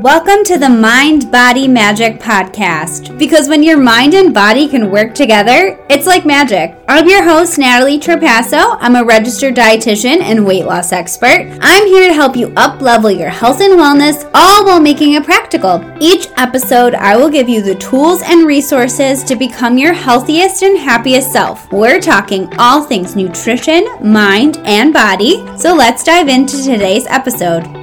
Welcome to the Mind Body Magic Podcast. Because when your mind and body can work together, it's like magic. I'm your host, Natalie Trapasso. I'm a registered dietitian and weight loss expert. I'm here to help you up level your health and wellness, all while making it practical. Each episode, I will give you the tools and resources to become your healthiest and happiest self. We're talking all things nutrition, mind, and body. So let's dive into today's episode.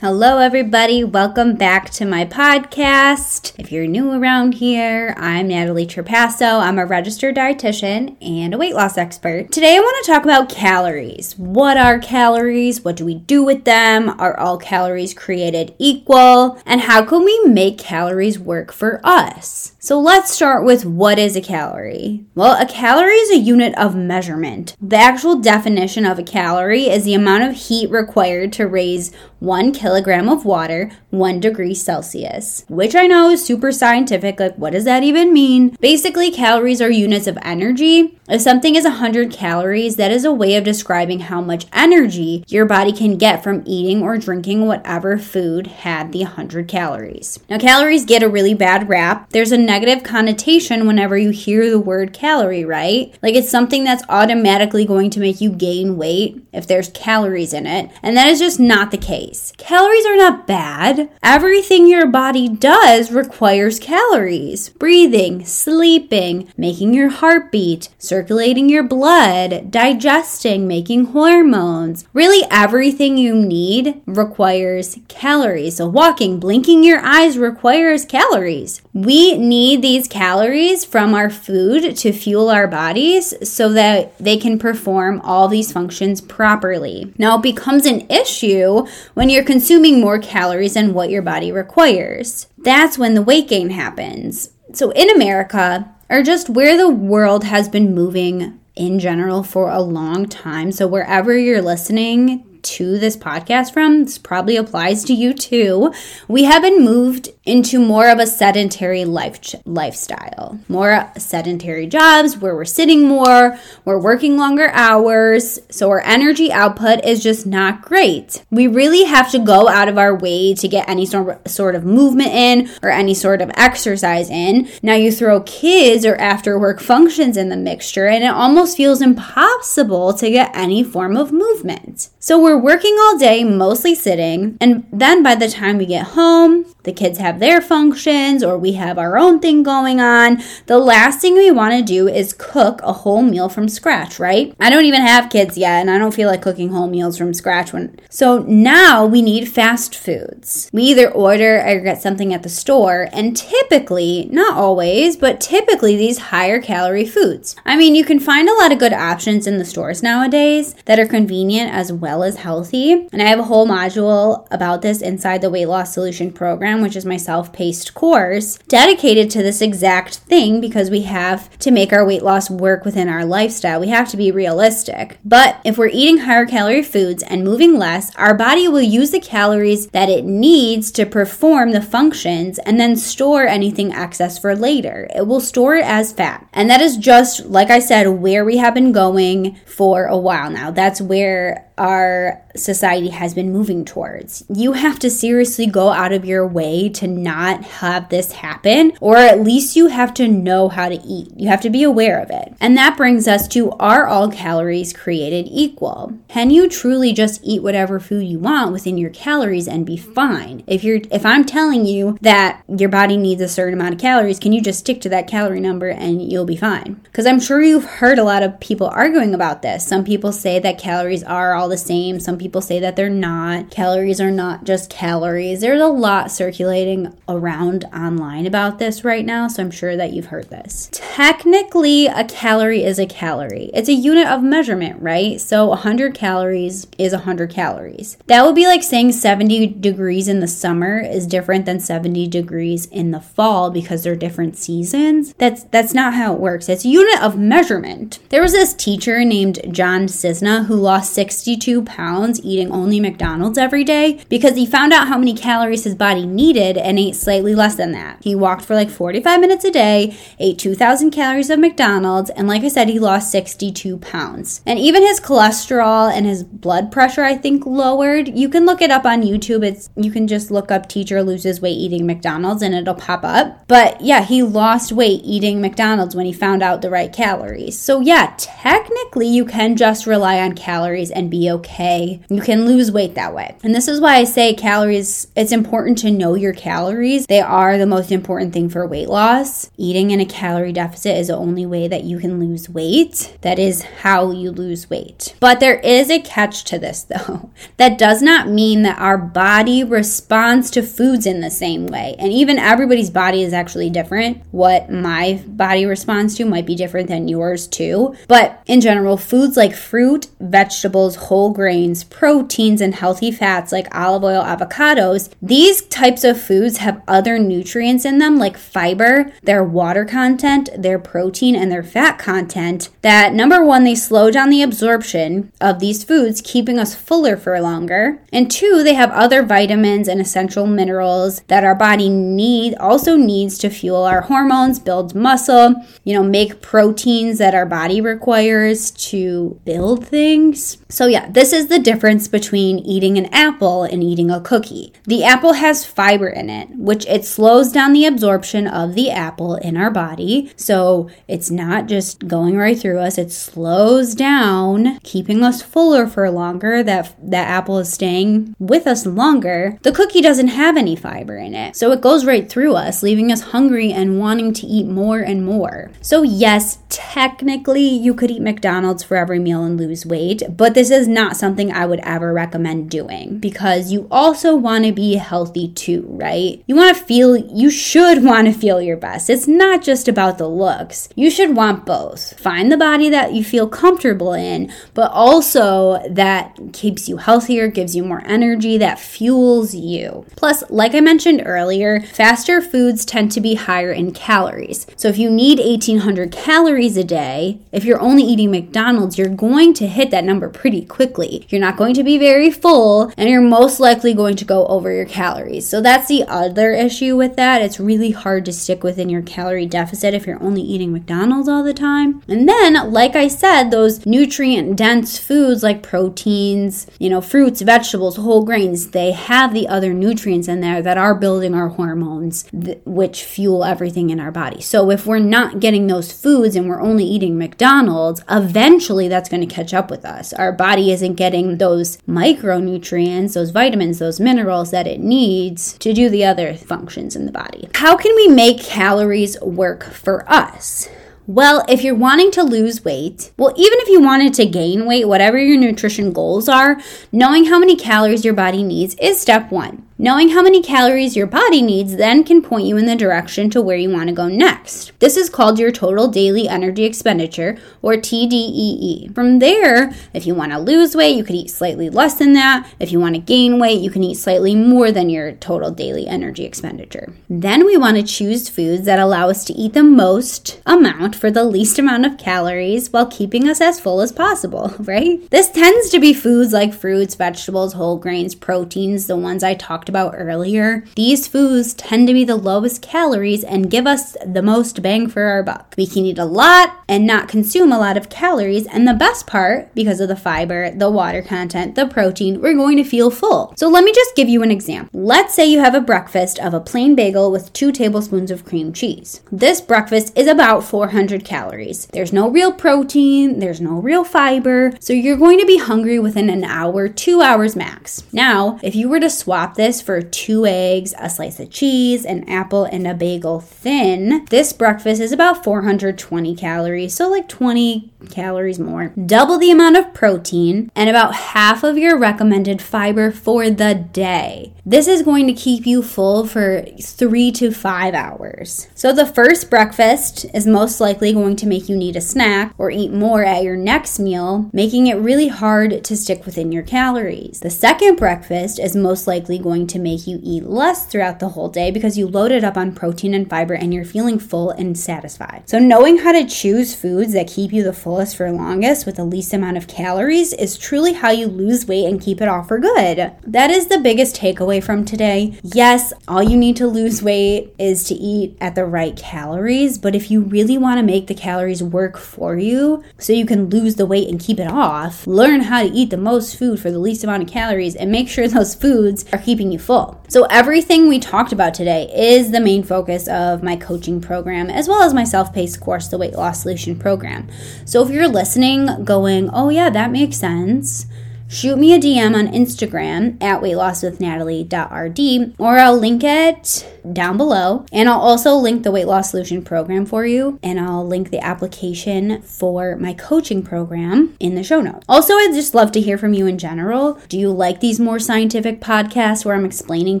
Hello, everybody. Welcome back to my podcast. If you're new around here, I'm Natalie Trapasso. I'm a registered dietitian and a weight loss expert. Today, I want to talk about calories. What are calories? What do we do with them? Are all calories created equal? And how can we make calories work for us? So let's start with what is a calorie? Well, a calorie is a unit of measurement. The actual definition of a calorie is the amount of heat required to raise one kilogram of water one degree Celsius, which I know is super scientific. Like, what does that even mean? Basically, calories are units of energy. If something is 100 calories, that is a way of describing how much energy your body can get from eating or drinking whatever food had the 100 calories. Now, calories get a really bad rap. There's a negative connotation whenever you hear the word calorie, right? Like it's something that's automatically going to make you gain weight if there's calories in it. And that is just not the case. Calories are not bad. Everything your body does requires calories. Breathing, sleeping, making your heart beat, circulating your blood, digesting, making hormones. Really everything you need requires calories. So walking, blinking your eyes requires calories. We need these calories from our food to fuel our bodies so that they can perform all these functions properly. Now, it becomes an issue when you're consuming more calories than what your body requires. That's when the weight gain happens. So, in America, or just where the world has been moving in general for a long time. So, wherever you're listening to this podcast from, this probably applies to you too. We have been moved into more of a sedentary life lifestyle, more sedentary jobs where we're sitting more, we're working longer hours, so our energy output is just not great. We really have to go out of our way to get any sort sort of movement in or any sort of exercise in. Now you throw kids or after work functions in the mixture and it almost feels impossible to get any form of movement. So we're working all day, mostly sitting, and then by the time we get home, the kids have their functions or we have our own thing going on. The last thing we want to do is cook a whole meal from scratch, right? I don't even have kids yet and I don't feel like cooking whole meals from scratch when So now we need fast foods. We either order or get something at the store and typically, not always, but typically these higher calorie foods. I mean, you can find a lot of good options in the stores nowadays that are convenient as well as healthy. And I have a whole module about this inside the weight loss solution program program, which is my self paced course, dedicated to this exact thing because we have to make our weight loss work within our lifestyle. We have to be realistic. But if we're eating higher calorie foods and moving less, our body will use the calories that it needs to perform the functions and then store anything excess for later. It will store it as fat. And that is just, like I said, where we have been going for a while now. That's where our society has been moving towards. You have to seriously go out of your way to not have this happen, or at least you have to know how to eat. You have to be aware of it. And that brings us to are all calories created equal? Can you truly just eat whatever food you want within your calories and be fine? If you're if I'm telling you that your body needs a certain amount of calories, can you just stick to that calorie number and you'll be fine? Because I'm sure you've heard a lot of people arguing about this. Some people say that calories are all the same. Some people say that they're not. Calories are not just calories. There's a lot circulating around online about this right now, so I'm sure that you've heard this. Technically, a calorie is a calorie. It's a unit of measurement, right? So 100 calories is 100 calories. That would be like saying 70 degrees in the summer is different than 70 degrees in the fall because they're different seasons. That's that's not how it works. It's a unit of measurement. There was this teacher named John Cisna who lost 62 pounds eating only McDonald's every day because he found out how many calories his body needed and ate slightly less than that. He walked for like 45 minutes a day, ate 2,000 calories of McDonald's, and like I said, he lost 62 pounds. And even his cholesterol and his blood pressure, I think, lowered. You can look it up on YouTube. It's you can just look up teacher loses weight eating McDonald's and it'll pop up. But yeah, he lost weight eating McDonald's when he found out the right calories. So yeah, technically you can just rely on calories and be okay. You can lose weight that way. And this is why I say calories, it's important to know your calories. They are the most important thing for weight loss. Eating in a calorie deficit is the only way that you can lose weight. That is how you lose weight. But there is a catch to this though. That does not mean that our body responds to foods in the same way. And even everybody's body is actually different. What my body responds to might be different than yours too. But in general, foods like fruit, vegetables, whole grains, proteins, and healthy fats like olive oil, avocados, these types of foods have other nutrients in them like fiber, their water content, their protein, and their fat content that number one, they slow down the absorption of these foods, keeping us fuller for longer. And two, they have other vitamins and essential minerals that our body need also needs to fuel our hormones, build muscle, you know, make proteins that our body requires to build things. So yeah, this is the difference between eating an apple and eating a cookie. The apple has fiber in it, which it slows down the absorption of the apple in our body. So it's not just going right through us, it slows down, keeping us fuller for longer. That that apple is staying with us longer. The cookie doesn't have any fiber in it. So it goes right through us, leaving us hungry and wanting to eat more and more. So yes, technically you could eat McDonald's for every meal and lose weight, but this is not something I would ever recommend doing because you also want to be healthy too, right? You want to feel you should want to feel your best. It's not just about the looks. You should want both. Find the body that you feel comfortable in, but also that keeps you healthier, gives you more energy, that fuels you. Plus, like I mentioned earlier, faster foods tend to be higher in calories. So if you need 1800 calories a day, if you're only eating McDonald's, you're going to hit that number pretty quickly. You're not going to be very full and you're most likely going to go over your calories. So that's the other issue with that. It's really hard to stick within your calorie deficit if you're only eating McDonald's all the time. And then, like I said, those nutrient dense foods like proteins, you know, fruits, vegetables, whole grains, they have the other nutrients in there that are building our hormones, th- which fuel everything in our body. So if we're not getting those foods and we're only eating McDonald's, eventually that's going to catch up with us. Our body isn't getting those micronutrients, those vitamins, those minerals that it needs to do the other functions in the body. How can we make calories work for us? Well, if you're wanting to lose weight, well, even if you wanted to gain weight, whatever your nutrition goals are, knowing how many calories your body needs is step one. Knowing how many calories your body needs then can point you in the direction to where you want to go next. This is called your total daily energy expenditure, or TDEE. From there, if you want to lose weight, you could eat slightly less than that. If you want to gain weight, you can eat slightly more than your total daily energy expenditure. Then we want to choose foods that allow us to eat the most amount for the least amount of calories while keeping us as full as possible, right? This tends to be foods like fruits, vegetables, whole grains, proteins, the ones I talked about earlier, these foods tend to be the lowest calories and give us the most bang for our buck. We can eat a lot and not consume a lot of calories, and the best part, because of the fiber, the water content, the protein, we're going to feel full. So let me just give you an example. Let's say you have a breakfast of a plain bagel with two tablespoons of cream cheese. This breakfast is about 400 calories. There's no real protein, there's no real fiber, so you're going to be hungry within an hour, two hours max. Now, if you were to swap this for two eggs, a slice of cheese, an apple, and a bagel thin. This breakfast is about 420 calories, so like 20 calories more. Double the amount of protein and about half of your recommended fiber for the day. This is going to keep you full for three to five hours. So the first breakfast is most likely going to make you need a snack or eat more at your next meal, making it really hard to stick within your calories. The second breakfast is most likely going to make you eat less throughout the whole day because you loaded up on protein and fiber and you're feeling full and satisfied. So, knowing how to choose foods that keep you the fullest for longest with the least amount of calories is truly how you lose weight and keep it off for good. That is the biggest from today. Yes, all you need to lose weight is to eat at the right calories, but if you really want to make the calories work for you so you can lose the weight and keep it off, learn how to eat the most food for the least amount of calories and make sure those foods are keeping you full. So, everything we talked about today is the main focus of my coaching program as well as my self paced course, the Weight Loss Solution Program. So, if you're listening, going, oh, yeah, that makes sense shoot me a DM on Instagram at weightlosswithnatalie.rd or I'll link it down below. And I'll also link the weight loss solution program for you and I'll link the application for my coaching program in the show notes. Also, I'd just love to hear from you in general. Do you like these more scientific podcasts where I'm explaining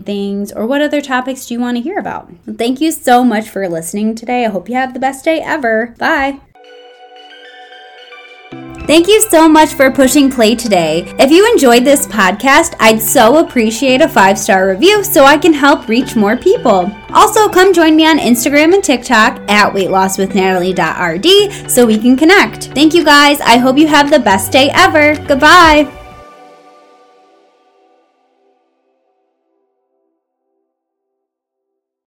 things or what other topics do you want to hear about? Thank you so much for listening today. I hope you have the best day ever. Bye. Thank you so much for pushing play today. If you enjoyed this podcast, I'd so appreciate a five star review so I can help reach more people. Also, come join me on Instagram and TikTok at weightlosswithnatalie.rd so we can connect. Thank you guys. I hope you have the best day ever. Goodbye.